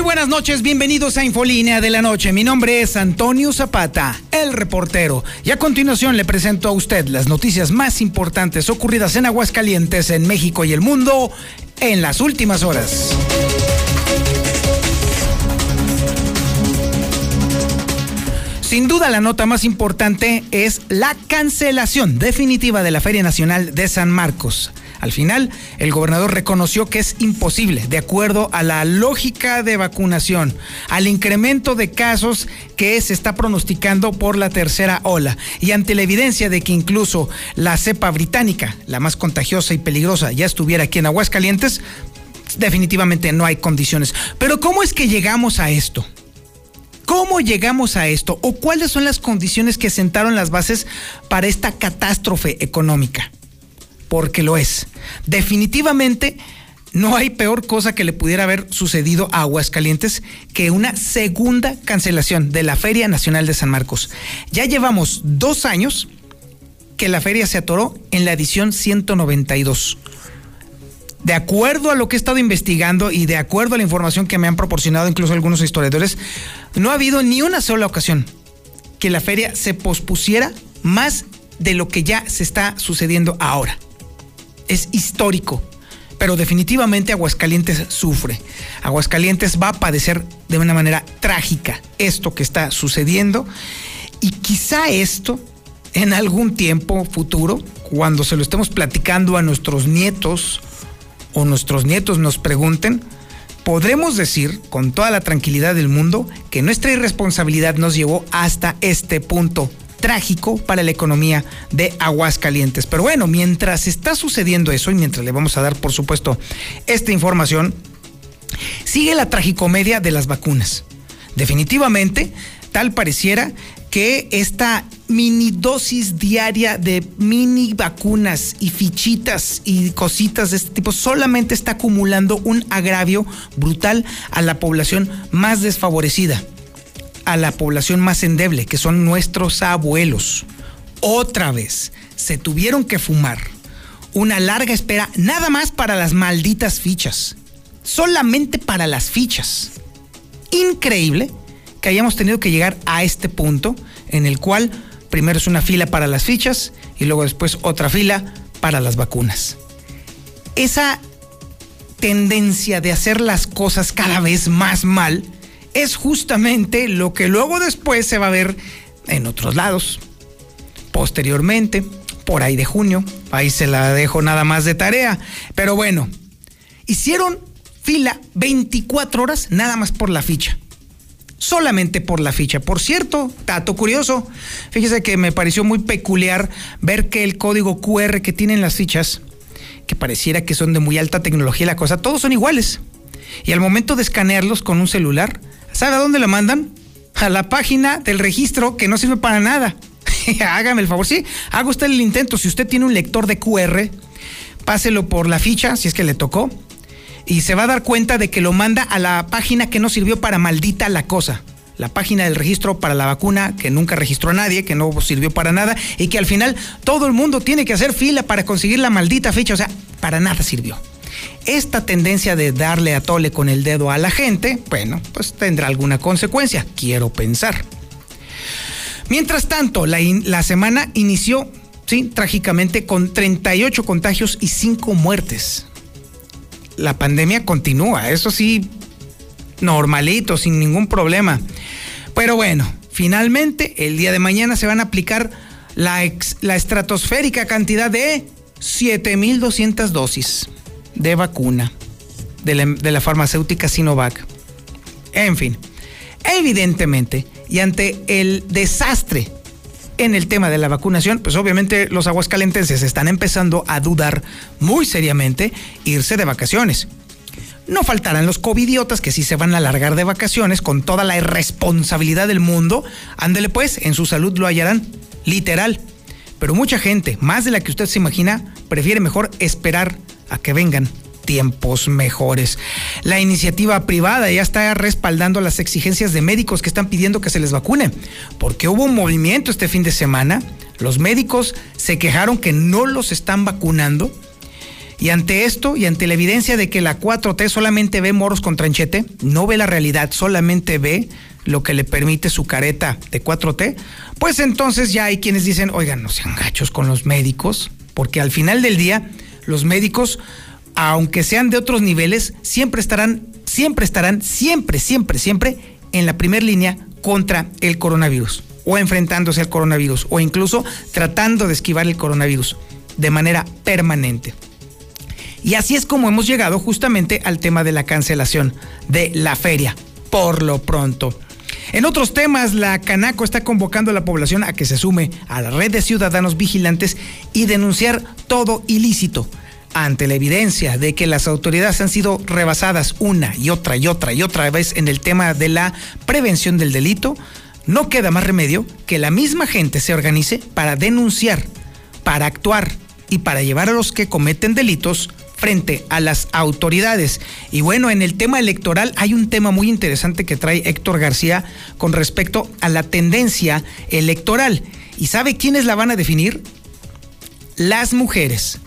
Muy buenas noches, bienvenidos a Infolínea de la Noche. Mi nombre es Antonio Zapata, el reportero. Y a continuación le presento a usted las noticias más importantes ocurridas en Aguascalientes, en México y el mundo en las últimas horas. Sin duda la nota más importante es la cancelación definitiva de la Feria Nacional de San Marcos. Al final, el gobernador reconoció que es imposible, de acuerdo a la lógica de vacunación, al incremento de casos que se está pronosticando por la tercera ola y ante la evidencia de que incluso la cepa británica, la más contagiosa y peligrosa, ya estuviera aquí en Aguascalientes, definitivamente no hay condiciones. Pero ¿cómo es que llegamos a esto? ¿Cómo llegamos a esto? ¿O cuáles son las condiciones que sentaron las bases para esta catástrofe económica? Porque lo es. Definitivamente no hay peor cosa que le pudiera haber sucedido a Aguascalientes que una segunda cancelación de la Feria Nacional de San Marcos. Ya llevamos dos años que la feria se atoró en la edición 192. De acuerdo a lo que he estado investigando y de acuerdo a la información que me han proporcionado incluso algunos historiadores, no ha habido ni una sola ocasión que la feria se pospusiera más de lo que ya se está sucediendo ahora es histórico. Pero definitivamente Aguascalientes sufre. Aguascalientes va a padecer de una manera trágica esto que está sucediendo. Y quizá esto, en algún tiempo futuro, cuando se lo estemos platicando a nuestros nietos o nuestros nietos nos pregunten, podremos decir con toda la tranquilidad del mundo que nuestra irresponsabilidad nos llevó hasta este punto trágico para la economía de Aguascalientes. Pero bueno, mientras está sucediendo eso y mientras le vamos a dar, por supuesto, esta información, sigue la tragicomedia de las vacunas. Definitivamente, tal pareciera que esta mini dosis diaria de mini vacunas y fichitas y cositas de este tipo solamente está acumulando un agravio brutal a la población más desfavorecida a la población más endeble, que son nuestros abuelos. Otra vez, se tuvieron que fumar una larga espera nada más para las malditas fichas. Solamente para las fichas. Increíble que hayamos tenido que llegar a este punto en el cual primero es una fila para las fichas y luego después otra fila para las vacunas. Esa tendencia de hacer las cosas cada vez más mal es justamente lo que luego después se va a ver en otros lados. Posteriormente, por ahí de junio, ahí se la dejo nada más de tarea. Pero bueno, hicieron fila 24 horas nada más por la ficha. Solamente por la ficha. Por cierto, dato curioso, fíjese que me pareció muy peculiar ver que el código QR que tienen las fichas, que pareciera que son de muy alta tecnología la cosa, todos son iguales. Y al momento de escanearlos con un celular, ¿Sabe a dónde lo mandan? A la página del registro que no sirve para nada. Hágame el favor, sí, haga usted el intento. Si usted tiene un lector de QR, páselo por la ficha, si es que le tocó, y se va a dar cuenta de que lo manda a la página que no sirvió para maldita la cosa. La página del registro para la vacuna que nunca registró a nadie, que no sirvió para nada y que al final todo el mundo tiene que hacer fila para conseguir la maldita ficha. O sea, para nada sirvió. Esta tendencia de darle a tole con el dedo a la gente, bueno, pues tendrá alguna consecuencia, quiero pensar. Mientras tanto, la, semana inició, sí, trágicamente con 38 contagios y 5 muertes. La pandemia continúa, eso sí, normalito, sin ningún problema. Pero bueno, finalmente el día de mañana se van a aplicar la, la estratosférica cantidad de 7.200 dosis de vacuna de la, farmacéutica Sinovac. En fin, evidentemente, y ante el desastre en el tema de la vacunación, pues obviamente los aguascalentenses están empezando a dudar muy seriamente irse de vacaciones. No faltarán los covidiotas que sí se van a alargar de vacaciones con toda la irresponsabilidad del mundo. Ándele pues, en su salud lo hallarán, literal. Pero mucha gente, más de la que usted se imagina, prefiere mejor esperar a que vengan tiempos mejores. La iniciativa privada ya está respaldando las exigencias de médicos que están pidiendo que se les vacune, porque hubo un movimiento este fin de semana, los médicos se quejaron que no los están vacunando. Y ante esto y ante la evidencia de que la 4T solamente ve moros con tranchete, no ve la realidad, solamente ve lo que le permite su careta de 4T, pues entonces ya hay quienes dicen, oigan, no sean gachos con los médicos, porque al final del día los médicos aunque sean de otros niveles, siempre estarán, siempre estarán, siempre, siempre, siempre en la primera línea contra el coronavirus, o enfrentándose al coronavirus, o incluso tratando de esquivar el coronavirus de manera permanente. Y así es como hemos llegado justamente al tema de la cancelación de la feria, por lo pronto. En otros temas, la Canaco está convocando a la población a que se sume a la red de ciudadanos vigilantes y denunciar todo ilícito ante la evidencia de que las autoridades han sido rebasadas una y otra y otra y otra vez en el tema de la prevención del delito, no queda más remedio que la misma gente se organice para denunciar, para actuar y para llevar a los que cometen delitos frente a las autoridades. Y bueno, en el tema electoral hay un tema muy interesante que trae Héctor García con respecto a la tendencia electoral. ¿Y sabe quiénes la van a definir? Las mujeres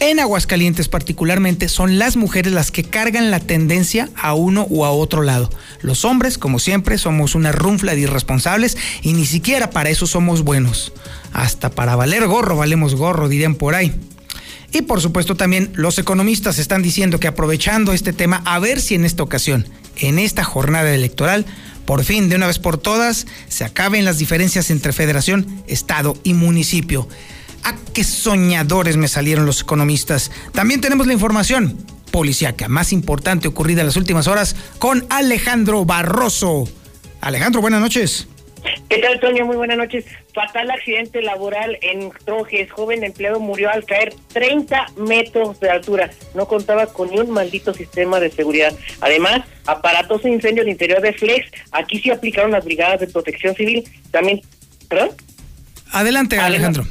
en Aguascalientes particularmente son las mujeres las que cargan la tendencia a uno o a otro lado. Los hombres, como siempre, somos una runfla de irresponsables y ni siquiera para eso somos buenos. Hasta para valer gorro valemos gorro, dirían por ahí. Y por supuesto también los economistas están diciendo que aprovechando este tema, a ver si en esta ocasión, en esta jornada electoral, por fin, de una vez por todas, se acaben las diferencias entre federación, estado y municipio. ¡Ah, qué soñadores me salieron los economistas! También tenemos la información policiaca más importante ocurrida en las últimas horas con Alejandro Barroso. Alejandro, buenas noches. ¿Qué tal, Toño? Muy buenas noches. Fatal accidente laboral en Trojes. Joven empleado murió al caer 30 metros de altura. No contaba con ni un maldito sistema de seguridad. Además, aparatoso incendio al interior de Flex. Aquí sí aplicaron las brigadas de protección civil. También, ¿perdón? Adelante, Alejandro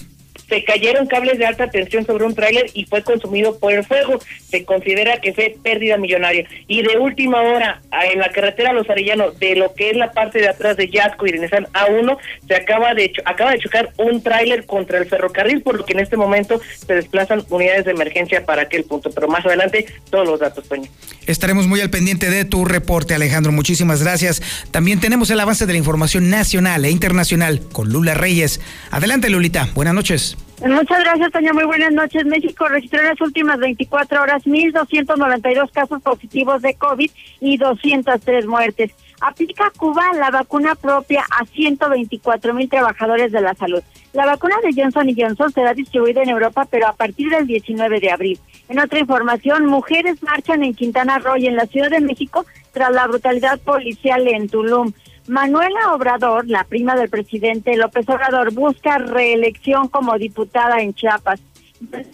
se cayeron cables de alta tensión sobre un tráiler y fue consumido por el fuego. Se considera que fue pérdida millonaria. Y de última hora, en la carretera Los Arellanos, de lo que es la parte de atrás de Yasco y de Nissan A1, se acaba de acaba de chocar un tráiler contra el ferrocarril, por lo que en este momento se desplazan unidades de emergencia para aquel punto. Pero más adelante, todos los datos, Toño. Estaremos muy al pendiente de tu reporte, Alejandro. Muchísimas gracias. También tenemos el avance de la información nacional e internacional con Lula Reyes. Adelante, Lulita. Buenas noches. Muchas gracias, Toña. Muy buenas noches. México registró en las últimas 24 horas 1.292 casos positivos de COVID y 203 muertes. Aplica Cuba la vacuna propia a 124 mil trabajadores de la salud. La vacuna de Johnson Johnson será distribuida en Europa, pero a partir del 19 de abril. En otra información, mujeres marchan en Quintana Roo y en la Ciudad de México tras la brutalidad policial en Tulum. Manuela Obrador, la prima del presidente López Obrador, busca reelección como diputada en Chiapas.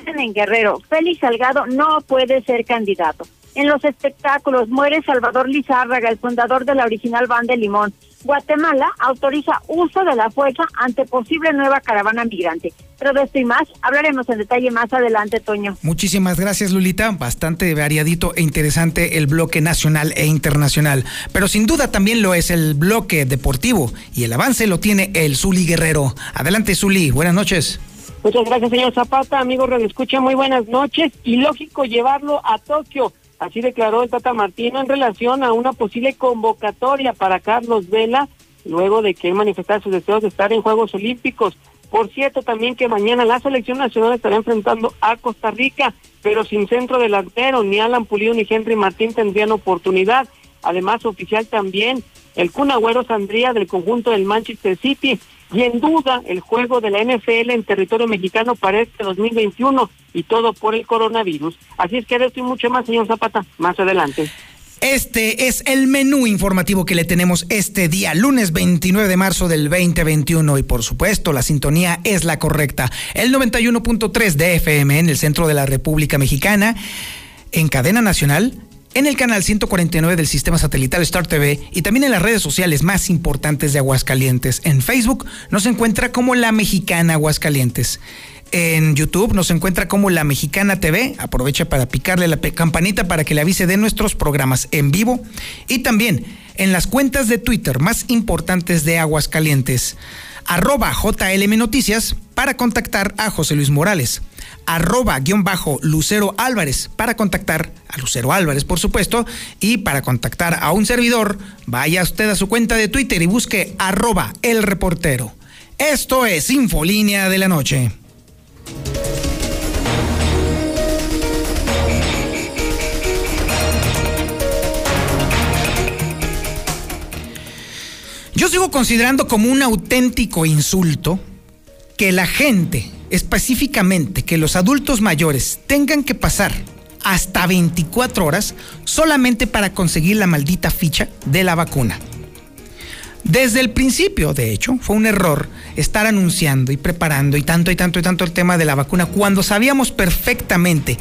En Guerrero, Félix Salgado no puede ser candidato. En los espectáculos muere Salvador Lizárraga, el fundador de la original banda de Limón. Guatemala autoriza uso de la fuerza ante posible nueva caravana migrante. Pero de esto y más hablaremos en detalle más adelante, Toño. Muchísimas gracias, Lulita. Bastante variadito e interesante el bloque nacional e internacional. Pero sin duda también lo es el bloque deportivo y el avance lo tiene el Zuli Guerrero. Adelante, Zuli. Buenas noches. Muchas gracias, señor Zapata. Amigo Radio Escucha, muy buenas noches. Y lógico llevarlo a Tokio Así declaró el Tata Martino en relación a una posible convocatoria para Carlos Vela, luego de que manifestara sus deseos de estar en Juegos Olímpicos. Por cierto, también que mañana la selección nacional estará enfrentando a Costa Rica, pero sin centro delantero, ni Alan Pulido ni Henry Martín tendrían oportunidad. Además, oficial también el Cunagüero Sandría del conjunto del Manchester City y en duda el juego de la NFL en territorio mexicano para este 2021 y todo por el coronavirus. Así es que de esto y mucho más, señor Zapata, más adelante. Este es el menú informativo que le tenemos este día, lunes 29 de marzo del 2021 y por supuesto la sintonía es la correcta, el 91.3 de FM en el centro de la República Mexicana, en cadena nacional en el canal 149 del sistema satelital Star TV y también en las redes sociales más importantes de Aguascalientes. En Facebook nos encuentra como La Mexicana Aguascalientes. en YouTube, nos encuentra como La Mexicana TV. Aprovecha para picarle la campanita para que le avise de nuestros programas en vivo. Y también en las cuentas de Twitter más importantes de Aguascalientes. Arroba JLM Noticias para contactar a José Luis Morales. Arroba guion bajo Lucero Álvarez para contactar a Lucero Álvarez, por supuesto. Y para contactar a un servidor, vaya usted a su cuenta de Twitter y busque arroba el reportero. Esto es Infolínea de la Noche. Yo sigo considerando como un auténtico insulto que la gente, específicamente que los adultos mayores, tengan que pasar hasta 24 horas solamente para conseguir la maldita ficha de la vacuna. Desde el principio, de hecho, fue un error estar anunciando y preparando y tanto y tanto y tanto el tema de la vacuna cuando sabíamos perfectamente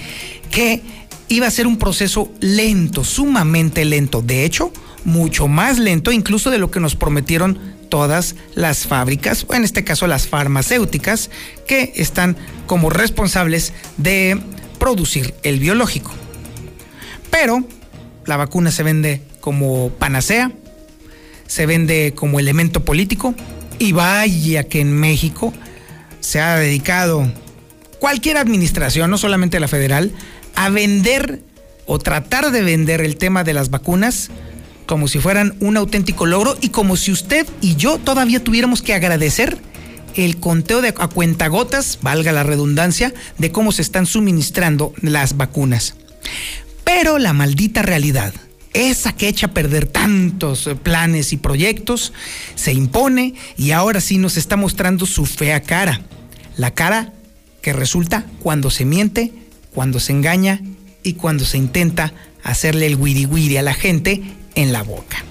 que iba a ser un proceso lento, sumamente lento. De hecho, mucho más lento incluso de lo que nos prometieron todas las fábricas, o en este caso las farmacéuticas, que están como responsables de producir el biológico. Pero la vacuna se vende como panacea, se vende como elemento político y vaya que en México se ha dedicado cualquier administración, no solamente la federal, a vender o tratar de vender el tema de las vacunas como si fueran un auténtico logro y como si usted y yo todavía tuviéramos que agradecer el conteo de a cuentagotas, valga la redundancia, de cómo se están suministrando las vacunas. Pero la maldita realidad esa que echa a perder tantos eh, planes y proyectos, se impone y ahora sí nos está mostrando su fea cara. La cara que resulta cuando se miente, cuando se engaña y cuando se intenta hacerle el wiri wiri a la gente en la boca.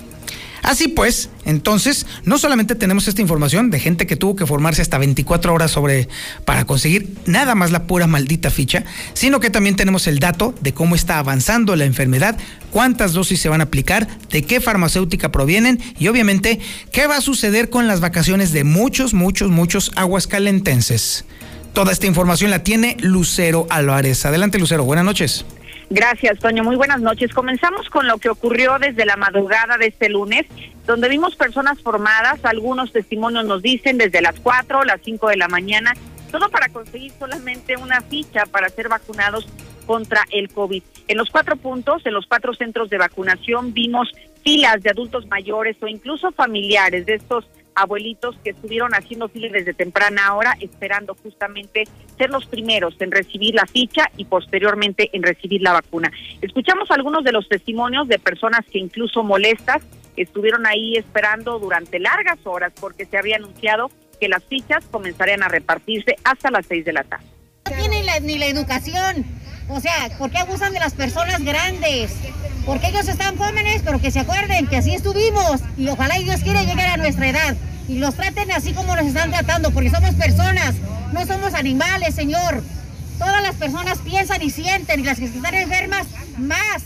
Así pues, entonces, no solamente tenemos esta información de gente que tuvo que formarse hasta 24 horas sobre para conseguir nada más la pura maldita ficha, sino que también tenemos el dato de cómo está avanzando la enfermedad, cuántas dosis se van a aplicar, de qué farmacéutica provienen y obviamente qué va a suceder con las vacaciones de muchos, muchos, muchos aguascalentenses. Toda esta información la tiene Lucero Álvarez. Adelante, Lucero. Buenas noches. Gracias, Toño. Muy buenas noches. Comenzamos con lo que ocurrió desde la madrugada de este lunes, donde vimos personas formadas, algunos testimonios nos dicen desde las 4 o las 5 de la mañana, todo para conseguir solamente una ficha para ser vacunados contra el COVID. En los cuatro puntos, en los cuatro centros de vacunación, vimos filas de adultos mayores o incluso familiares de estos abuelitos que estuvieron haciendo fila desde temprana hora, esperando justamente ser los primeros en recibir la ficha y posteriormente en recibir la vacuna. Escuchamos algunos de los testimonios de personas que incluso molestas estuvieron ahí esperando durante largas horas porque se había anunciado que las fichas comenzarían a repartirse hasta las seis de la tarde. No tienen ni la educación. O sea, ¿por qué abusan de las personas grandes? Porque ellos están jóvenes, pero que se acuerden que así estuvimos y ojalá Dios quiera llegar a nuestra edad y los traten así como nos están tratando, porque somos personas, no somos animales, Señor. Todas las personas piensan y sienten, y las que están enfermas, más.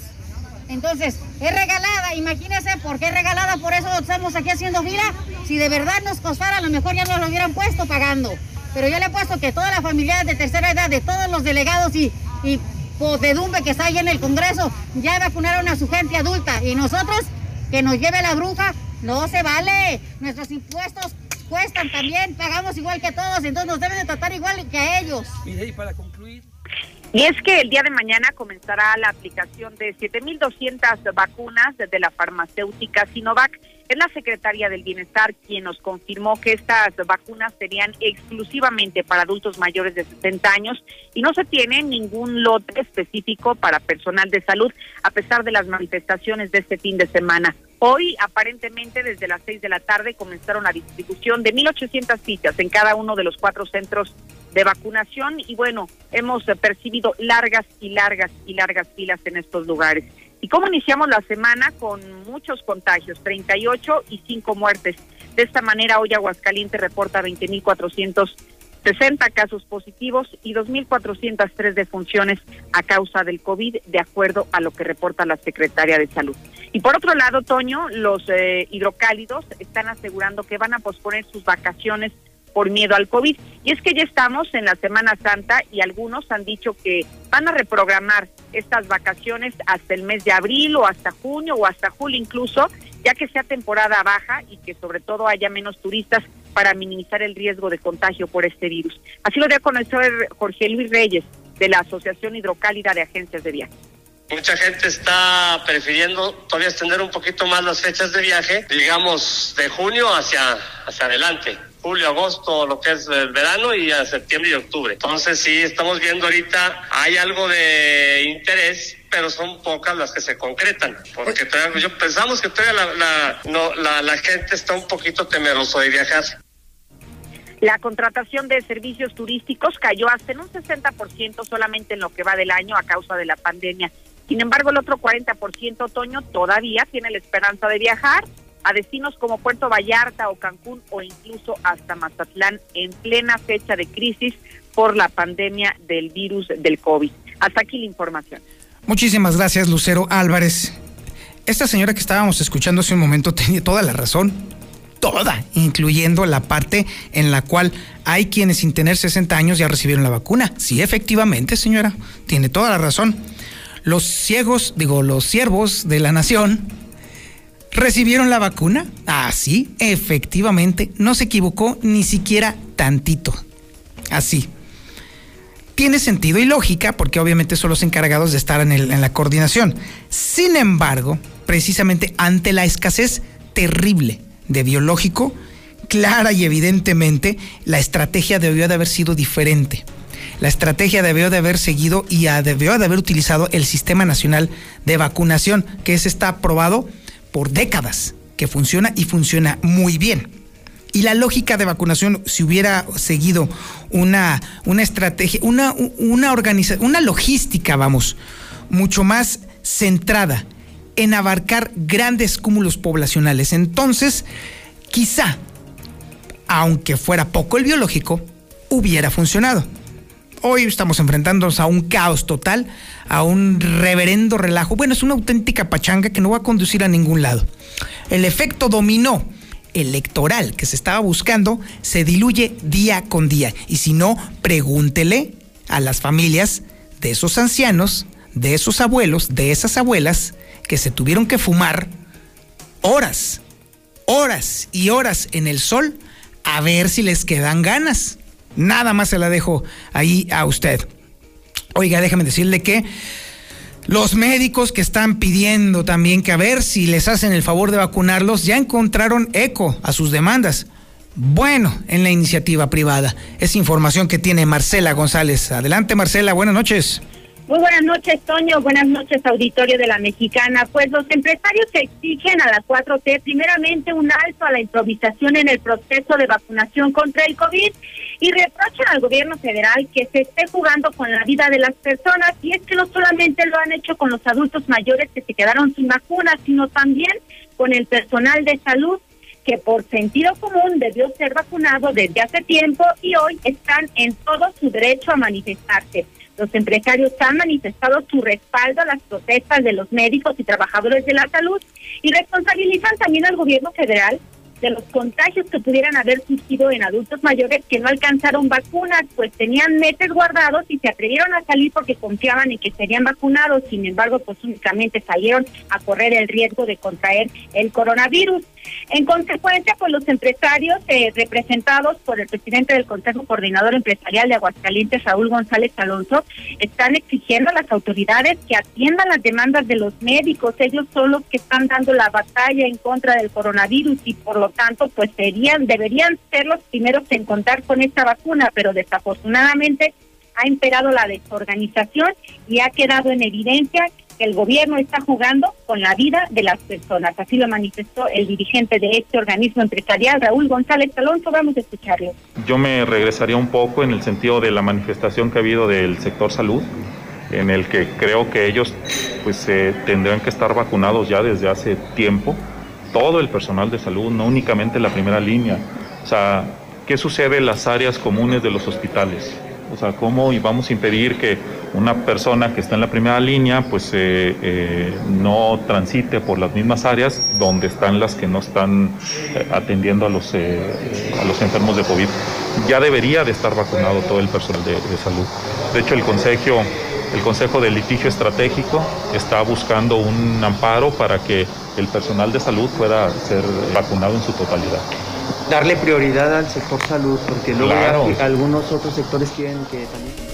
Entonces, es regalada, imagínense por qué es regalada, por eso estamos aquí haciendo fila. Si de verdad nos costara, a lo mejor ya nos lo hubieran puesto pagando. Pero yo le he puesto que todas las familias de tercera edad, de todos los delegados y, y podedumbre que está ahí en el Congreso, ya vacunaron a su gente adulta. Y nosotros, que nos lleve la bruja, no se vale. Nuestros impuestos cuestan también, pagamos igual que todos, entonces nos deben de tratar igual que a ellos. y para concluir. Y es que el día de mañana comenzará la aplicación de 7.200 vacunas de la farmacéutica Sinovac. Es la secretaria del Bienestar quien nos confirmó que estas vacunas serían exclusivamente para adultos mayores de 60 años y no se tiene ningún lote específico para personal de salud, a pesar de las manifestaciones de este fin de semana. Hoy, aparentemente, desde las 6 de la tarde comenzaron la distribución de 1.800 fichas en cada uno de los cuatro centros de vacunación y bueno, hemos percibido largas y largas y largas filas en estos lugares. ¿Y cómo iniciamos la semana? Con muchos contagios, 38 y 5 muertes. De esta manera, hoy Aguascalientes reporta 20.460 casos positivos y 2.403 defunciones a causa del COVID, de acuerdo a lo que reporta la Secretaria de Salud. Y por otro lado, Toño, los eh, hidrocálidos están asegurando que van a posponer sus vacaciones por miedo al COVID. Y es que ya estamos en la Semana Santa y algunos han dicho que van a reprogramar estas vacaciones hasta el mes de abril o hasta junio o hasta julio incluso, ya que sea temporada baja y que sobre todo haya menos turistas para minimizar el riesgo de contagio por este virus. Así lo dio a conocer Jorge Luis Reyes de la Asociación Hidrocálida de Agencias de Viajes. Mucha gente está prefiriendo todavía extender un poquito más las fechas de viaje, digamos de junio hacia, hacia adelante julio, agosto, lo que es el verano y a septiembre y octubre. Entonces sí, estamos viendo ahorita, hay algo de interés, pero son pocas las que se concretan, porque todavía, yo pensamos que todavía la, la, no, la, gente está un poquito temeroso de viajar. La contratación de servicios turísticos cayó hasta en un 60% solamente en lo que va del año a causa de la pandemia. Sin embargo, el otro 40% otoño todavía tiene la esperanza de viajar a destinos como Puerto Vallarta o Cancún o incluso hasta Mazatlán en plena fecha de crisis por la pandemia del virus del COVID. Hasta aquí la información. Muchísimas gracias, Lucero Álvarez. Esta señora que estábamos escuchando hace un momento tenía toda la razón. Toda, incluyendo la parte en la cual hay quienes sin tener 60 años ya recibieron la vacuna. Sí, efectivamente, señora, tiene toda la razón. Los ciegos, digo, los siervos de la nación, ¿Recibieron la vacuna? Ah, sí, efectivamente, no se equivocó ni siquiera tantito. Así. Tiene sentido y lógica porque obviamente son los encargados de estar en, en la coordinación. Sin embargo, precisamente ante la escasez terrible de biológico, clara y evidentemente la estrategia debió de haber sido diferente. La estrategia debió de haber seguido y debió de haber utilizado el Sistema Nacional de Vacunación, que es está aprobado por décadas, que funciona y funciona muy bien. Y la lógica de vacunación, si hubiera seguido una, una estrategia, una, una organización, una logística, vamos, mucho más centrada en abarcar grandes cúmulos poblacionales, entonces quizá, aunque fuera poco el biológico, hubiera funcionado. Hoy estamos enfrentándonos a un caos total, a un reverendo relajo. Bueno, es una auténtica pachanga que no va a conducir a ningún lado. El efecto dominó electoral que se estaba buscando se diluye día con día. Y si no, pregúntele a las familias de esos ancianos, de esos abuelos, de esas abuelas que se tuvieron que fumar horas, horas y horas en el sol a ver si les quedan ganas. Nada más se la dejo ahí a usted. Oiga, déjame decirle que los médicos que están pidiendo también que a ver si les hacen el favor de vacunarlos ya encontraron eco a sus demandas. Bueno, en la iniciativa privada. Es información que tiene Marcela González. Adelante, Marcela, buenas noches. Muy buenas noches, Toño. Buenas noches, auditorio de la Mexicana. Pues los empresarios exigen a la 4T primeramente un alto a la improvisación en el proceso de vacunación contra el COVID y reprochan al gobierno federal que se esté jugando con la vida de las personas y es que no solamente lo han hecho con los adultos mayores que se quedaron sin vacunas, sino también con el personal de salud que por sentido común debió ser vacunado desde hace tiempo y hoy están en todo su derecho a manifestarse. Los empresarios han manifestado su respaldo a las protestas de los médicos y trabajadores de la salud y responsabilizan también al gobierno federal de los contagios que pudieran haber surgido en adultos mayores que no alcanzaron vacunas, pues tenían meses guardados y se atrevieron a salir porque confiaban en que serían vacunados, sin embargo, pues únicamente salieron a correr el riesgo de contraer el coronavirus. En consecuencia, pues los empresarios eh, representados por el presidente del Consejo Coordinador Empresarial de Aguascalientes, Raúl González Alonso, están exigiendo a las autoridades que atiendan las demandas de los médicos. Ellos son los que están dando la batalla en contra del coronavirus y por lo tanto, pues serían, deberían ser los primeros en contar con esta vacuna, pero desafortunadamente ha imperado la desorganización y ha quedado en evidencia el gobierno está jugando con la vida de las personas. Así lo manifestó el dirigente de este organismo empresarial, Raúl González Alonso. Vamos a escucharlo. Yo me regresaría un poco en el sentido de la manifestación que ha habido del sector salud, en el que creo que ellos pues tendrán que estar vacunados ya desde hace tiempo, todo el personal de salud, no únicamente la primera línea. O sea, ¿qué sucede en las áreas comunes de los hospitales? O sea, ¿cómo vamos a impedir que una persona que está en la primera línea pues eh, eh, no transite por las mismas áreas donde están las que no están eh, atendiendo a los, a los enfermos de COVID? ya debería de estar vacunado todo el personal de, salud. De hecho, el Consejo, el Consejo de Litigio Estratégico está buscando un amparo para que el personal de salud pueda ser vacunado en su totalidad. Darle prioridad al sector salud, porque luego algunos otros sectores quieren que también...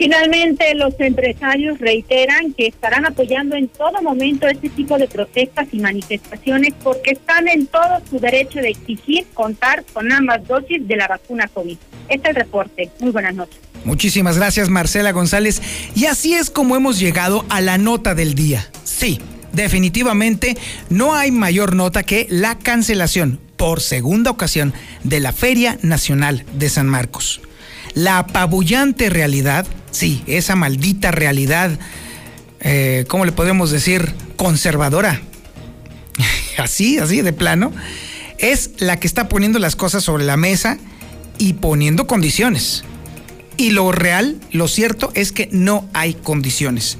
Finalmente, los empresarios reiteran que estarán apoyando en todo momento este tipo de protestas y manifestaciones porque están en todo su derecho de exigir contar con ambas dosis de la vacuna COVID. Este es el reporte. Muy buenas noches. Muchísimas gracias, Marcela González. Y así es como hemos llegado a la nota del día. Sí, definitivamente no hay mayor nota que la cancelación por segunda ocasión de la Feria Nacional de San Marcos. La apabullante realidad Sí, esa maldita realidad, eh, ¿cómo le podemos decir? Conservadora. así, así de plano. Es la que está poniendo las cosas sobre la mesa y poniendo condiciones. Y lo real, lo cierto es que no hay condiciones.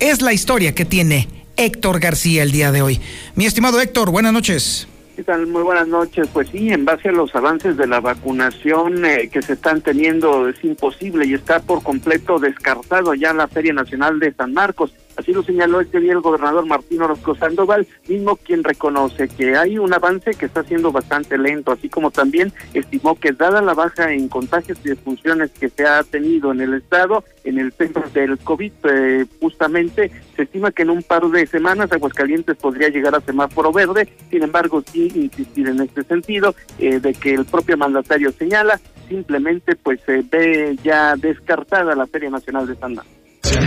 Es la historia que tiene Héctor García el día de hoy. Mi estimado Héctor, buenas noches. ¿Qué? Muy buenas noches. Pues sí, en base a los avances de la vacunación eh, que se están teniendo, es imposible y está por completo descartado ya la Feria Nacional de San Marcos. Así lo señaló este día el gobernador Martín Orozco Sandoval, mismo quien reconoce que hay un avance que está siendo bastante lento, así como también estimó que dada la baja en contagios y defunciones que se ha tenido en el estado, en el centro del COVID, eh, justamente se estima que en un par de semanas Aguascalientes podría llegar a semáforo verde, sin embargo sí insistir en este sentido, eh, de que el propio mandatario señala, simplemente pues se ve ya descartada la Feria Nacional de San.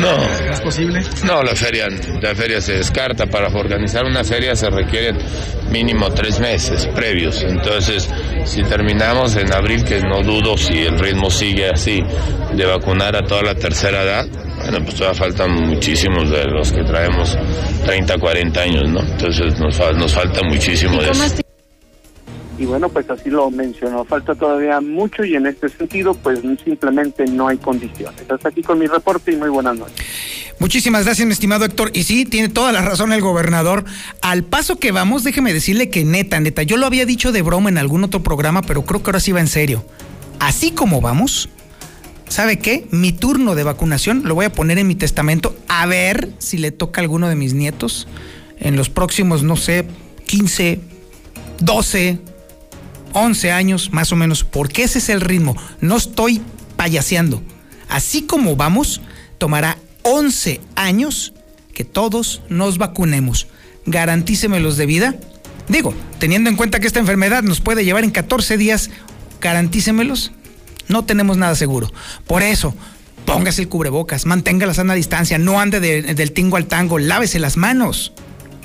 No. ¿Es posible? No, la feria, la feria se descarta. Para organizar una feria se requieren mínimo tres meses previos. Entonces, si terminamos en abril, que no dudo si el ritmo sigue así, de vacunar a toda la tercera edad, bueno, pues todavía faltan muchísimos de los que traemos 30, 40 años, ¿no? Entonces nos, nos falta muchísimo de eso y bueno, pues así lo mencionó, falta todavía mucho y en este sentido pues simplemente no hay condiciones. Hasta aquí con mi reporte y muy buenas noches. Muchísimas gracias, mi estimado Héctor. Y sí, tiene toda la razón el gobernador. Al paso que vamos, déjeme decirle que neta, neta, yo lo había dicho de broma en algún otro programa, pero creo que ahora sí va en serio. Así como vamos, ¿sabe qué? Mi turno de vacunación lo voy a poner en mi testamento a ver si le toca a alguno de mis nietos en los próximos, no sé, 15, 12, 11 años más o menos, porque ese es el ritmo. No estoy payaseando. Así como vamos, tomará 11 años que todos nos vacunemos. Garantícemelos de vida. Digo, teniendo en cuenta que esta enfermedad nos puede llevar en 14 días, garantícemelos. No tenemos nada seguro. Por eso, póngase el cubrebocas, mantenga la sana distancia, no ande del tingo al tango, lávese las manos.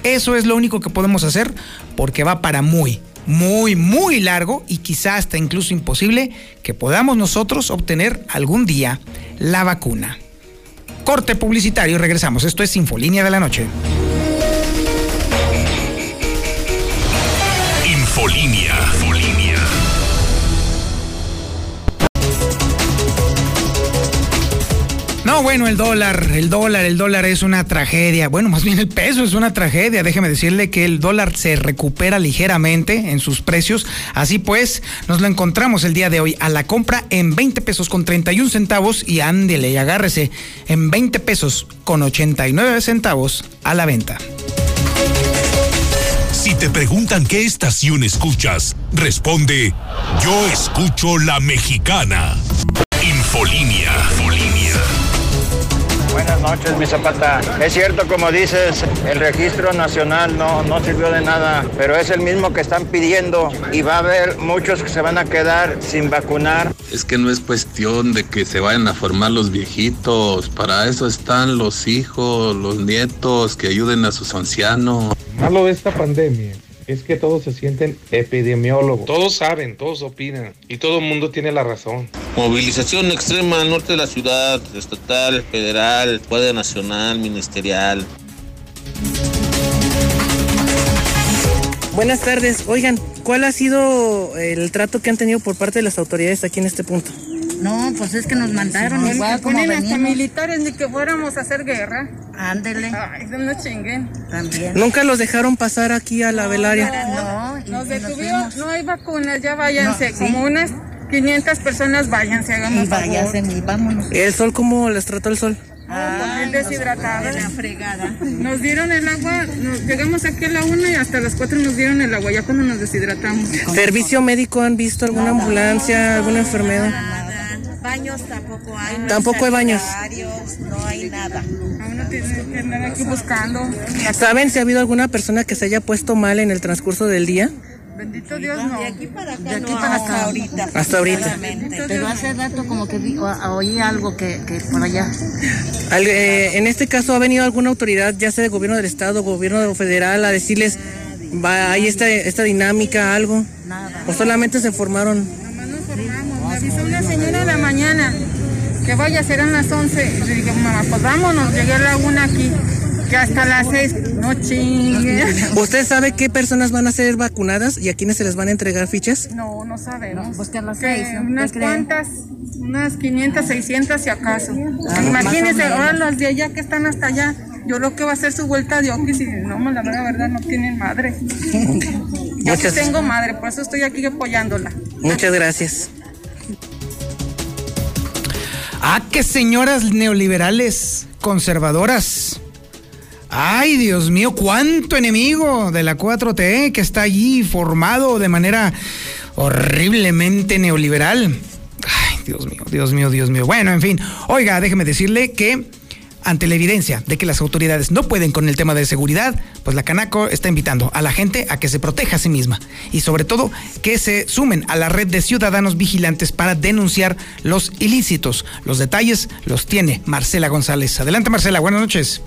Eso es lo único que podemos hacer porque va para muy, muy, muy largo y quizá hasta incluso imposible que podamos nosotros obtener algún día la vacuna. Corte publicitario regresamos. Esto es Infolínea de la Noche. No, bueno, el dólar, el dólar, el dólar es una tragedia. Bueno, más bien el peso es una tragedia. Déjeme decirle que el dólar se recupera ligeramente en sus precios. Así pues, nos lo encontramos el día de hoy a la compra en 20 pesos con 31 centavos y ándele y agárrese en 20 pesos con 89 centavos a la venta. Si te preguntan qué estación escuchas, responde, yo escucho la mexicana. Infolínea. Buenas noches, mi Zapata. Es cierto, como dices, el registro nacional no, no sirvió de nada, pero es el mismo que están pidiendo y va a haber muchos que se van a quedar sin vacunar. Es que no es cuestión de que se vayan a formar los viejitos, para eso están los hijos, los nietos, que ayuden a sus ancianos. Malo de esta pandemia es que todos se sienten epidemiólogos. Todos saben, todos opinan y todo el mundo tiene la razón. Movilización extrema al norte de la ciudad, estatal, federal, Guardia Nacional, Ministerial. Buenas tardes. Oigan, ¿cuál ha sido el trato que han tenido por parte de las autoridades aquí en este punto? No, pues es que nos mandaron igual como ponen hasta militares ni que fuéramos a hacer guerra. Ándele. Ay, no chinguen. También. ¿Nunca los dejaron pasar aquí a la velaria? No, nos detuvieron. No hay vacunas, ya váyanse. como unas 500 personas váyanse, hagamos Y váyanse, favor. y vámonos. ¿El sol cómo les trató el sol? Ah, deshidratada. La fregada. Nos dieron el agua, nos, llegamos aquí a la una y hasta las cuatro nos dieron el agua, ya cuando nos deshidratamos. ¿Servicio médico han visto alguna ambulancia, alguna enfermedad? Baños tampoco hay. no Tampoco hay baños. No hay nada. Aún no tiene que andar aquí buscando. ¿Saben si ha habido alguna persona que se haya puesto mal en el transcurso del día? Bendito Dios, no. De aquí para acá, De aquí no, para hasta ahorita. Hasta ahorita. Pero hace rato como que vi- o- oí algo que, que por allá. Al- eh, en este caso, ¿ha venido alguna autoridad, ya sea de gobierno del estado, gobierno federal, a decirles, va, hay esta, esta dinámica, algo? ¿O solamente se formaron? Avisó una señora de la mañana que vaya, serán las 11. Y le dije, mamá, pues vámonos, llegué a la una aquí. Que hasta las 6, no chingue. ¿Usted sabe qué personas van a ser vacunadas y a quiénes se les van a entregar fichas? No, no sabemos. pues las Que seis, ¿no? Unas cuantas, unas 500, 600 si acaso. Ah, Imagínense, ahora los de allá que están hasta allá. Yo creo que va a ser su vuelta de oquis y no, la verdad, verdad, no tienen madre. Yo sí tengo madre, por eso estoy aquí apoyándola. Muchas gracias. Ah, qué señoras neoliberales, conservadoras. Ay, Dios mío, cuánto enemigo de la 4T que está allí formado de manera horriblemente neoliberal. Ay, Dios mío, Dios mío, Dios mío. Bueno, en fin, oiga, déjeme decirle que ante la evidencia de que las autoridades no pueden con el tema de seguridad, pues la Canaco está invitando a la gente a que se proteja a sí misma y sobre todo que se sumen a la red de ciudadanos vigilantes para denunciar los ilícitos. Los detalles los tiene Marcela González. Adelante Marcela, buenas noches.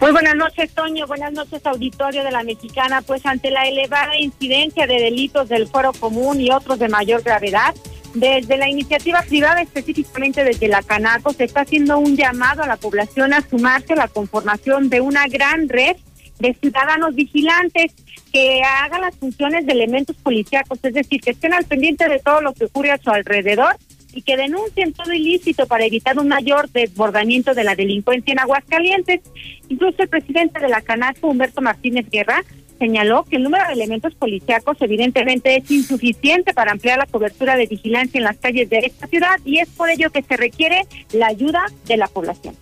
Muy buenas noches, Toño. Buenas noches, auditorio de la Mexicana. Pues ante la elevada incidencia de delitos del foro común y otros de mayor gravedad, desde la iniciativa privada, específicamente desde la Canaco, se está haciendo un llamado a la población a sumarse a la conformación de una gran red de ciudadanos vigilantes que hagan las funciones de elementos policíacos, es decir, que estén al pendiente de todo lo que ocurre a su alrededor y que denuncien todo ilícito para evitar un mayor desbordamiento de la delincuencia en Aguascalientes. Incluso el presidente de la Canaco, Humberto Martínez Guerra, señaló que el número de elementos policíacos evidentemente es insuficiente para ampliar la cobertura de vigilancia en las calles de esta ciudad y es por ello que se requiere la ayuda de la población.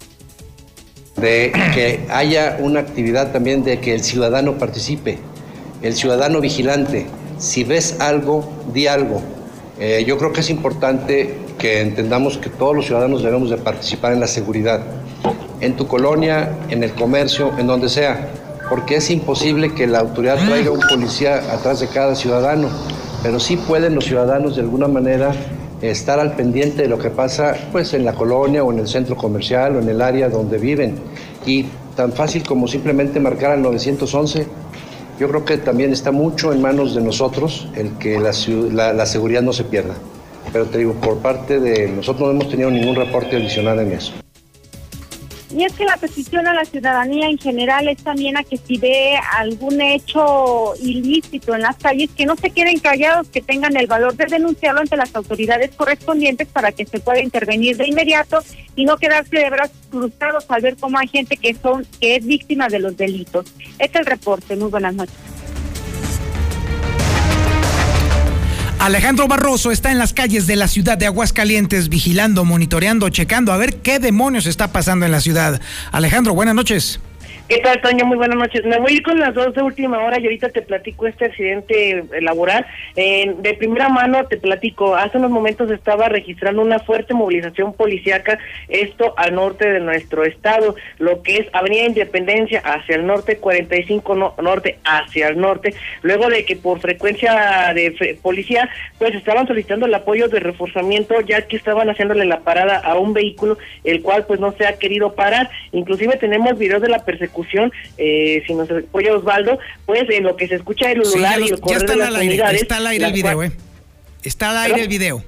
de que haya una actividad también de que el ciudadano participe, el ciudadano vigilante. Si ves algo, di algo. Eh, yo creo que es importante que entendamos que todos los ciudadanos debemos de participar en la seguridad, en tu colonia, en el comercio, en donde sea, porque es imposible que la autoridad traiga un policía atrás de cada ciudadano, pero sí pueden los ciudadanos de alguna manera estar al pendiente de lo que pasa pues en la colonia o en el centro comercial o en el área donde viven. Y tan fácil como simplemente marcar al 911 yo creo que también está mucho en manos de nosotros el que la, la seguridad no se pierda. Pero te digo por parte de nosotros no hemos tenido ningún reporte adicional en eso Y es que la petición a la ciudadanía en general es también a que si ve algún hecho ilícito en las calles, que no se queden callados, que tengan el valor de denunciarlo ante las autoridades correspondientes para que se pueda intervenir de inmediato y no quedarse de brazos cruzados al ver cómo hay gente que son que es víctima de los delitos. Este es el reporte. Muy buenas noches. Alejandro Barroso está en las calles de la ciudad de Aguascalientes vigilando, monitoreando, checando a ver qué demonios está pasando en la ciudad. Alejandro, buenas noches. ¿Qué tal, Toño? Muy buenas noches. Me voy a ir con las dos de última hora y ahorita te platico este accidente eh, laboral. Eh, de primera mano te platico, hace unos momentos estaba registrando una fuerte movilización policíaca, esto al norte de nuestro estado, lo que es Avenida Independencia hacia el norte, 45 no- norte hacia el norte, luego de que por frecuencia de fre- policía, pues estaban solicitando el apoyo de reforzamiento, ya que estaban haciéndole la parada a un vehículo, el cual pues no se ha querido parar. Inclusive tenemos videos de la persecución, eh, si nos apoya Osvaldo, pues en lo que se escucha el Sí, ulular y el correr de están las al aire, unidades, está al aire el video, cual- eh. Está al aire el video.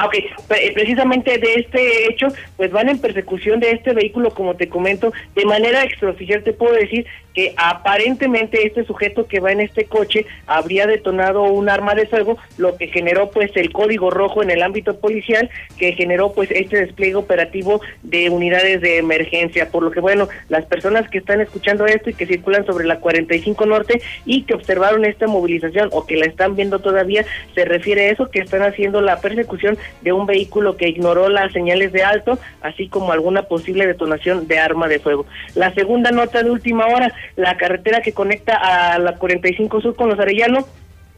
Ah, ok. Pre- Precisamente de este hecho, pues van en persecución de este vehículo, como te comento, de manera extraoficial te puedo decir que aparentemente este sujeto que va en este coche habría detonado un arma de fuego, lo que generó pues el código rojo en el ámbito policial, que generó pues este despliegue operativo de unidades de emergencia. Por lo que bueno, las personas que están escuchando esto y que circulan sobre la 45 Norte y que observaron esta movilización o que la están viendo todavía, se refiere a eso, que están haciendo la persecución de un vehículo que ignoró las señales de alto, así como alguna posible detonación de arma de fuego. La segunda nota de última hora, la carretera que conecta a la 45 Sur con los Arellanos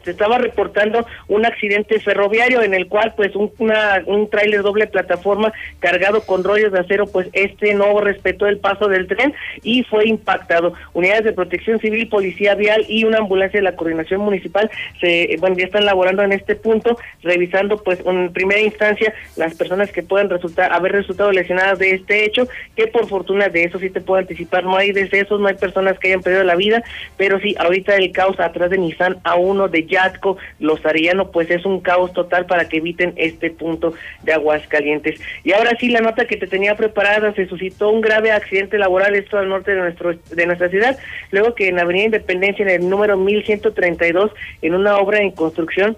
se estaba reportando un accidente ferroviario en el cual pues un, una, un tráiler doble plataforma cargado con rollos de acero pues este no respetó el paso del tren y fue impactado. Unidades de protección civil, policía vial y una ambulancia de la coordinación municipal se bueno ya están laborando en este punto revisando pues en primera instancia las personas que puedan resultar haber resultado lesionadas de este hecho que por fortuna de eso sí te puedo anticipar no hay decesos no hay personas que hayan perdido la vida pero sí ahorita el caos atrás de Nissan a uno de Yatco, Los Arellano, pues es un caos total para que eviten este punto de Aguascalientes. Y ahora sí, la nota que te tenía preparada, se suscitó un grave accidente laboral, esto al norte de, nuestro, de nuestra ciudad, luego que en Avenida Independencia, en el número 1132, en una obra en construcción,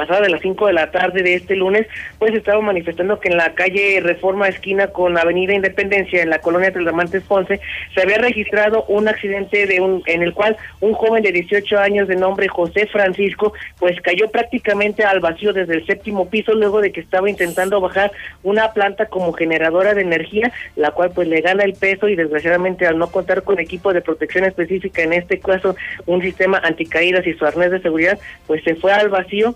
pasada de las 5 de la tarde de este lunes, pues estaba manifestando que en la calle Reforma esquina con Avenida Independencia en la colonia Teldamantes Ponce se había registrado un accidente de un en el cual un joven de 18 años de nombre José Francisco pues cayó prácticamente al vacío desde el séptimo piso luego de que estaba intentando bajar una planta como generadora de energía, la cual pues le gana el peso y desgraciadamente al no contar con equipo de protección específica, en este caso un sistema anticaídas y su arnés de seguridad, pues se fue al vacío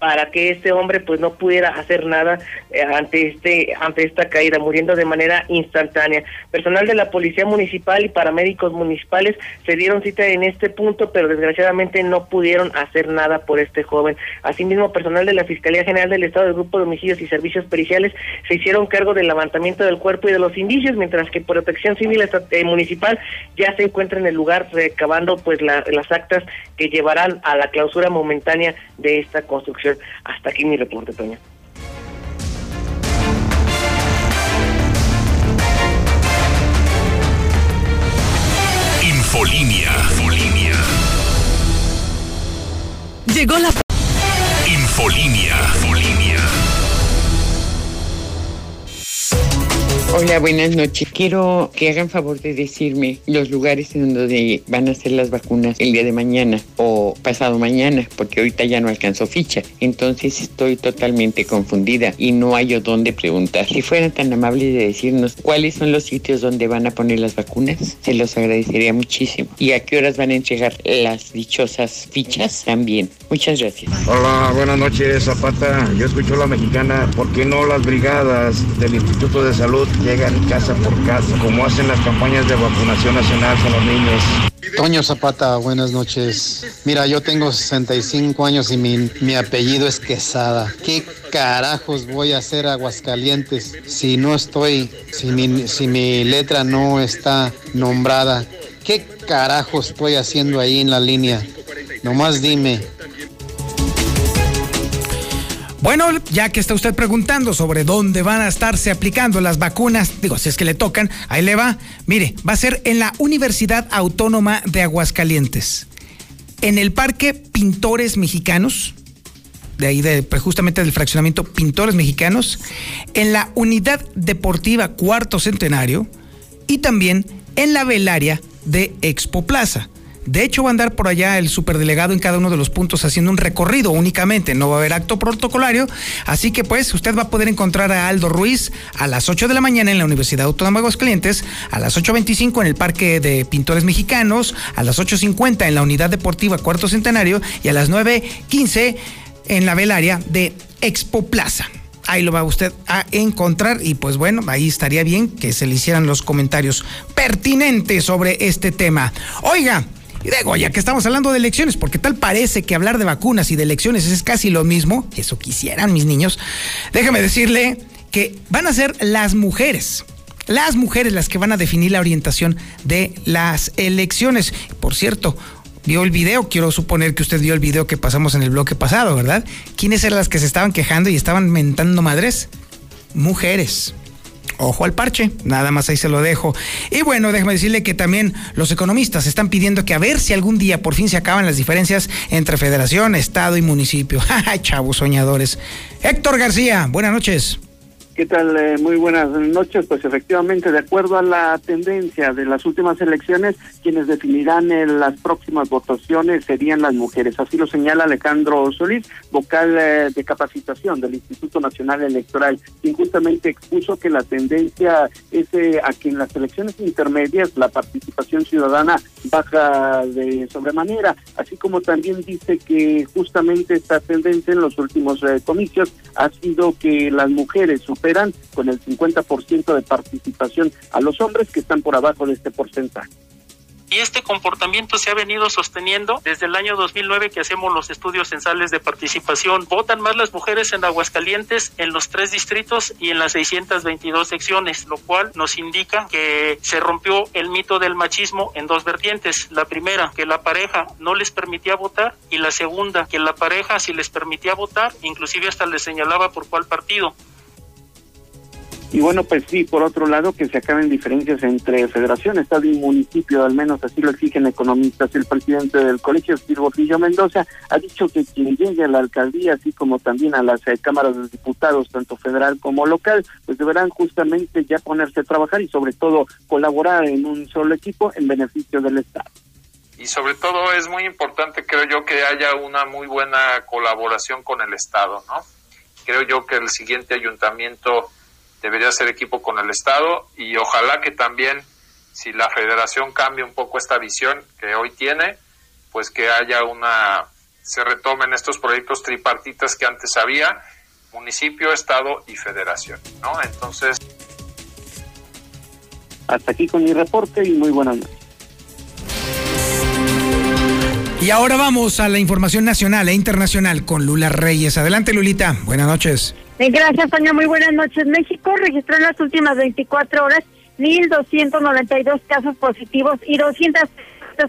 para que este hombre pues no pudiera hacer nada eh, ante este ante esta caída muriendo de manera instantánea. Personal de la policía municipal y paramédicos municipales se dieron cita en este punto pero desgraciadamente no pudieron hacer nada por este joven. Asimismo personal de la fiscalía general del estado del grupo de homicidios y servicios periciales se hicieron cargo del levantamiento del cuerpo y de los indicios mientras que protección civil eh, municipal ya se encuentra en el lugar recabando pues las actas que llevarán a la clausura momentánea de esta construcción hasta aquí mi reporte, Toño. Infolínea. Infolínea. Llegó la... Infolínea. Infolínea. Hola, buenas noches. Quiero que hagan favor de decirme los lugares en donde van a hacer las vacunas el día de mañana o pasado mañana, porque ahorita ya no alcanzo ficha. Entonces estoy totalmente confundida y no hay dónde preguntar. Si fueran tan amables de decirnos cuáles son los sitios donde van a poner las vacunas, se los agradecería muchísimo. Y a qué horas van a entregar las dichosas fichas también. Muchas gracias. Hola, buenas noches, Zapata. Yo escucho la mexicana. ¿Por qué no las brigadas del Instituto de Salud llegan casa por casa, como hacen las campañas de vacunación nacional con los niños. Toño Zapata, buenas noches. Mira, yo tengo 65 años y mi, mi apellido es Quesada. ¿Qué carajos voy a hacer Aguascalientes si no estoy, si mi, si mi letra no está nombrada? ¿Qué carajos estoy haciendo ahí en la línea? Nomás dime, bueno, ya que está usted preguntando sobre dónde van a estarse aplicando las vacunas, digo, si es que le tocan, ahí le va. Mire, va a ser en la Universidad Autónoma de Aguascalientes, en el Parque Pintores Mexicanos, de ahí de, pues, justamente del fraccionamiento Pintores Mexicanos, en la Unidad Deportiva Cuarto Centenario y también en la velaria de Expo Plaza. De hecho, va a andar por allá el superdelegado en cada uno de los puntos haciendo un recorrido únicamente. No va a haber acto protocolario. Así que, pues, usted va a poder encontrar a Aldo Ruiz a las 8 de la mañana en la Universidad Autónoma de Aguascalientes, a las 8.25 en el Parque de Pintores Mexicanos, a las 8.50 en la Unidad Deportiva Cuarto Centenario y a las 9.15 en la velaria de Expo Plaza ahí lo va usted a encontrar y pues bueno, ahí estaría bien que se le hicieran los comentarios pertinentes sobre este tema. Oiga, y digo, ya que estamos hablando de elecciones, porque tal parece que hablar de vacunas y de elecciones es casi lo mismo, eso quisieran mis niños, déjame decirle que van a ser las mujeres. Las mujeres las que van a definir la orientación de las elecciones. Por cierto, vio el video, quiero suponer que usted vio el video que pasamos en el bloque pasado, ¿verdad? ¿Quiénes eran las que se estaban quejando y estaban mentando madres? Mujeres. Ojo al parche, nada más ahí se lo dejo. Y bueno, déjame decirle que también los economistas están pidiendo que a ver si algún día por fin se acaban las diferencias entre federación, estado y municipio. Chavos soñadores. Héctor García, buenas noches. ¿Qué tal? Eh, muy buenas noches. Pues efectivamente, de acuerdo a la tendencia de las últimas elecciones, quienes definirán en las próximas votaciones serían las mujeres. Así lo señala Alejandro Solís, vocal eh, de capacitación del Instituto Nacional Electoral, quien justamente expuso que la tendencia es eh, a que en las elecciones intermedias la participación ciudadana baja de sobremanera, así como también dice que justamente esta tendencia en los últimos comicios ha sido que las mujeres con el 50% de participación a los hombres que están por abajo de este porcentaje. Y este comportamiento se ha venido sosteniendo desde el año 2009 que hacemos los estudios censales de participación. Votan más las mujeres en Aguascalientes en los tres distritos y en las 622 secciones, lo cual nos indica que se rompió el mito del machismo en dos vertientes. La primera, que la pareja no les permitía votar y la segunda, que la pareja si les permitía votar, inclusive hasta les señalaba por cuál partido. Y bueno, pues sí, por otro lado, que se acaben diferencias entre federación, estado y municipio, al menos así lo exigen economistas. El presidente del colegio, Silvio Mendoza, ha dicho que quien llegue a la alcaldía, así como también a las eh, cámaras de diputados, tanto federal como local, pues deberán justamente ya ponerse a trabajar y sobre todo colaborar en un solo equipo en beneficio del Estado. Y sobre todo es muy importante, creo yo, que haya una muy buena colaboración con el Estado, ¿no? Creo yo que el siguiente ayuntamiento debería ser equipo con el Estado y ojalá que también si la federación cambia un poco esta visión que hoy tiene, pues que haya una, se retomen estos proyectos tripartitas que antes había, municipio, Estado y federación, ¿no? Entonces... Hasta aquí con mi reporte y muy buenas noches. Y ahora vamos a la información nacional e internacional con Lula Reyes. Adelante, Lulita. Buenas noches. Gracias, Sonia. Muy buenas noches. México registró en las últimas 24 horas 1.292 casos positivos y 200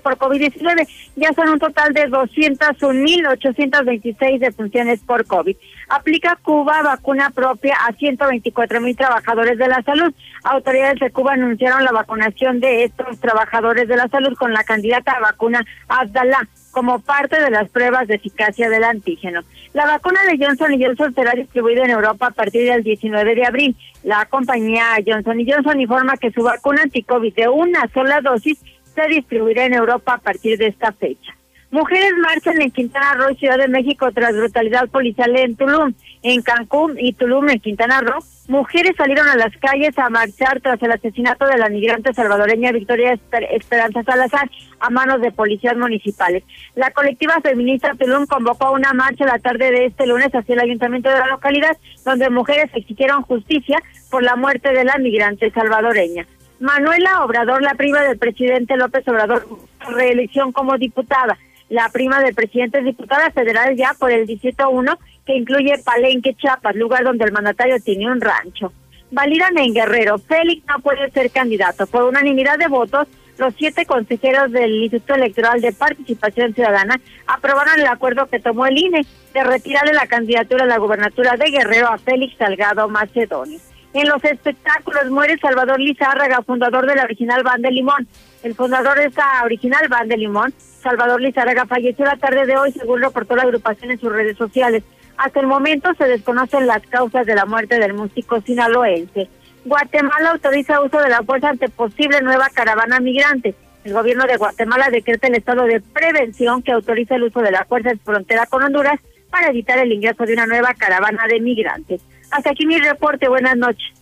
por COVID-19. Ya son un total de 201.826 defunciones por COVID. Aplica Cuba vacuna propia a 124.000 trabajadores de la salud. Autoridades de Cuba anunciaron la vacunación de estos trabajadores de la salud con la candidata a vacuna Abdalá como parte de las pruebas de eficacia del antígeno. La vacuna de Johnson Johnson será distribuida en Europa a partir del 19 de abril. La compañía Johnson Johnson informa que su vacuna anticovid de una sola dosis se distribuirá en Europa a partir de esta fecha. Mujeres marchan en Quintana Roo, Ciudad de México, tras brutalidad policial en Tulum. En Cancún y Tulum, en Quintana Roo, mujeres salieron a las calles a marchar tras el asesinato de la migrante salvadoreña Victoria Esperanza Salazar a manos de policías municipales. La colectiva feminista Tulum convocó una marcha la tarde de este lunes hacia el ayuntamiento de la localidad, donde mujeres exigieron justicia por la muerte de la migrante salvadoreña. Manuela Obrador, la prima del presidente López Obrador, reelección como diputada la prima del presidente es diputada federal ya por el Distrito 1, que incluye Palenque, Chiapas, lugar donde el mandatario tiene un rancho. Validan en Guerrero, Félix no puede ser candidato. Por unanimidad de votos, los siete consejeros del Instituto Electoral de Participación Ciudadana aprobaron el acuerdo que tomó el INE de retirarle la candidatura a la gubernatura de Guerrero a Félix Salgado Macedonio. En los espectáculos muere Salvador Lizárraga, fundador de la original Banda de Limón. El fundador de esta original Banda de Limón Salvador Lizárraga falleció la tarde de hoy, según reportó la agrupación en sus redes sociales. Hasta el momento se desconocen las causas de la muerte del músico sinaloense. Guatemala autoriza uso de la fuerza ante posible nueva caravana migrante. El gobierno de Guatemala decreta el estado de prevención que autoriza el uso de la fuerza en frontera con Honduras para evitar el ingreso de una nueva caravana de migrantes. Hasta aquí mi reporte. Buenas noches.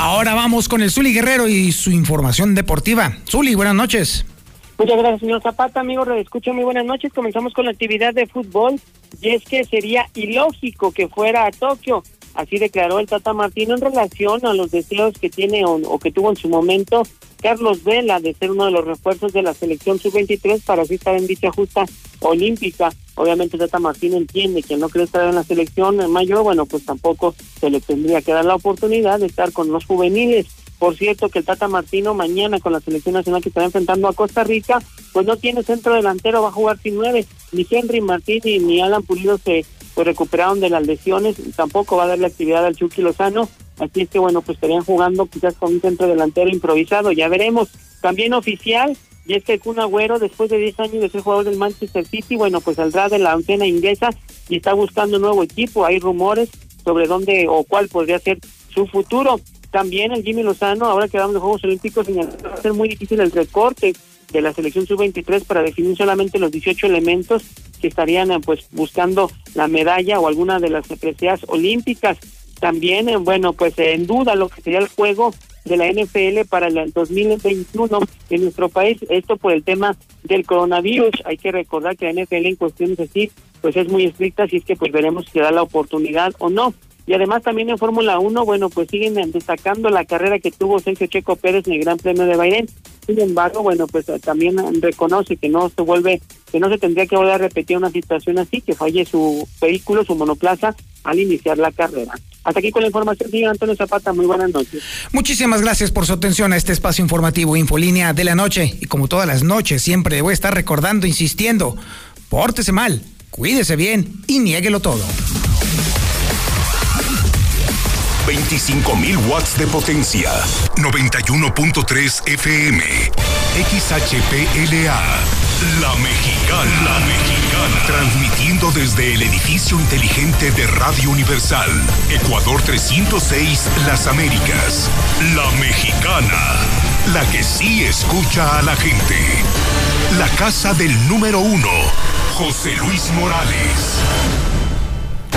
Ahora vamos con el Zuli Guerrero y su información deportiva. Zuli, buenas noches. Muchas gracias, señor Zapata. Amigo, escucho muy buenas noches. Comenzamos con la actividad de fútbol y es que sería ilógico que fuera a Tokio. Así declaró el Tata Martino en relación a los deseos que tiene o, que tuvo en su momento Carlos Vela de ser uno de los refuerzos de la selección sub-23 para así estar en dicha justa olímpica. Obviamente Tata Martino entiende que no quiere estar en la selección mayor, bueno, pues tampoco se le tendría que dar la oportunidad de estar con los juveniles. Por cierto, que el Tata Martino mañana con la selección nacional que estará enfrentando a Costa Rica, pues no tiene centro delantero, va a jugar sin nueve. Ni Henry Martín ni Alan Pulido se pues recuperaron de las lesiones, tampoco va a darle actividad al Chucky Lozano, así es que bueno, pues estarían jugando quizás con un centro delantero improvisado, ya veremos. También oficial, y es que el Kun Agüero, después de 10 años de ser jugador del Manchester City, bueno, pues saldrá de la antena inglesa y está buscando un nuevo equipo, hay rumores sobre dónde o cuál podría ser su futuro. También el Jimmy Lozano, ahora que vamos de Juegos Olímpicos, va a ser muy difícil el recorte de la selección sub-23 para definir solamente los 18 elementos que estarían eh, pues buscando la medalla o alguna de las preseas olímpicas. También, eh, bueno, pues en duda lo que sería el juego de la NFL para el 2021 en nuestro país, esto por el tema del coronavirus. Hay que recordar que la NFL en cuestiones así, pues es muy estricta, así es que pues veremos si da la oportunidad o no. Y además también en Fórmula 1, bueno, pues siguen destacando la carrera que tuvo Sergio Checo Pérez en el Gran Premio de Bahrein. Sin embargo, bueno, pues también reconoce que no se vuelve, que no se tendría que volver a repetir una situación así, que falle su vehículo, su monoplaza, al iniciar la carrera. Hasta aquí con la información, señor Antonio Zapata. Muy buenas noches. Muchísimas gracias por su atención a este espacio informativo Infolínea de la Noche. Y como todas las noches, siempre voy a estar recordando, insistiendo, pórtese mal, cuídese bien y niéguelo todo. 25.000 watts de potencia. 91.3 FM. XHPLA. La Mexicana. La Mexicana. Transmitiendo desde el edificio inteligente de Radio Universal. Ecuador 306, Las Américas. La Mexicana. La que sí escucha a la gente. La casa del número uno. José Luis Morales.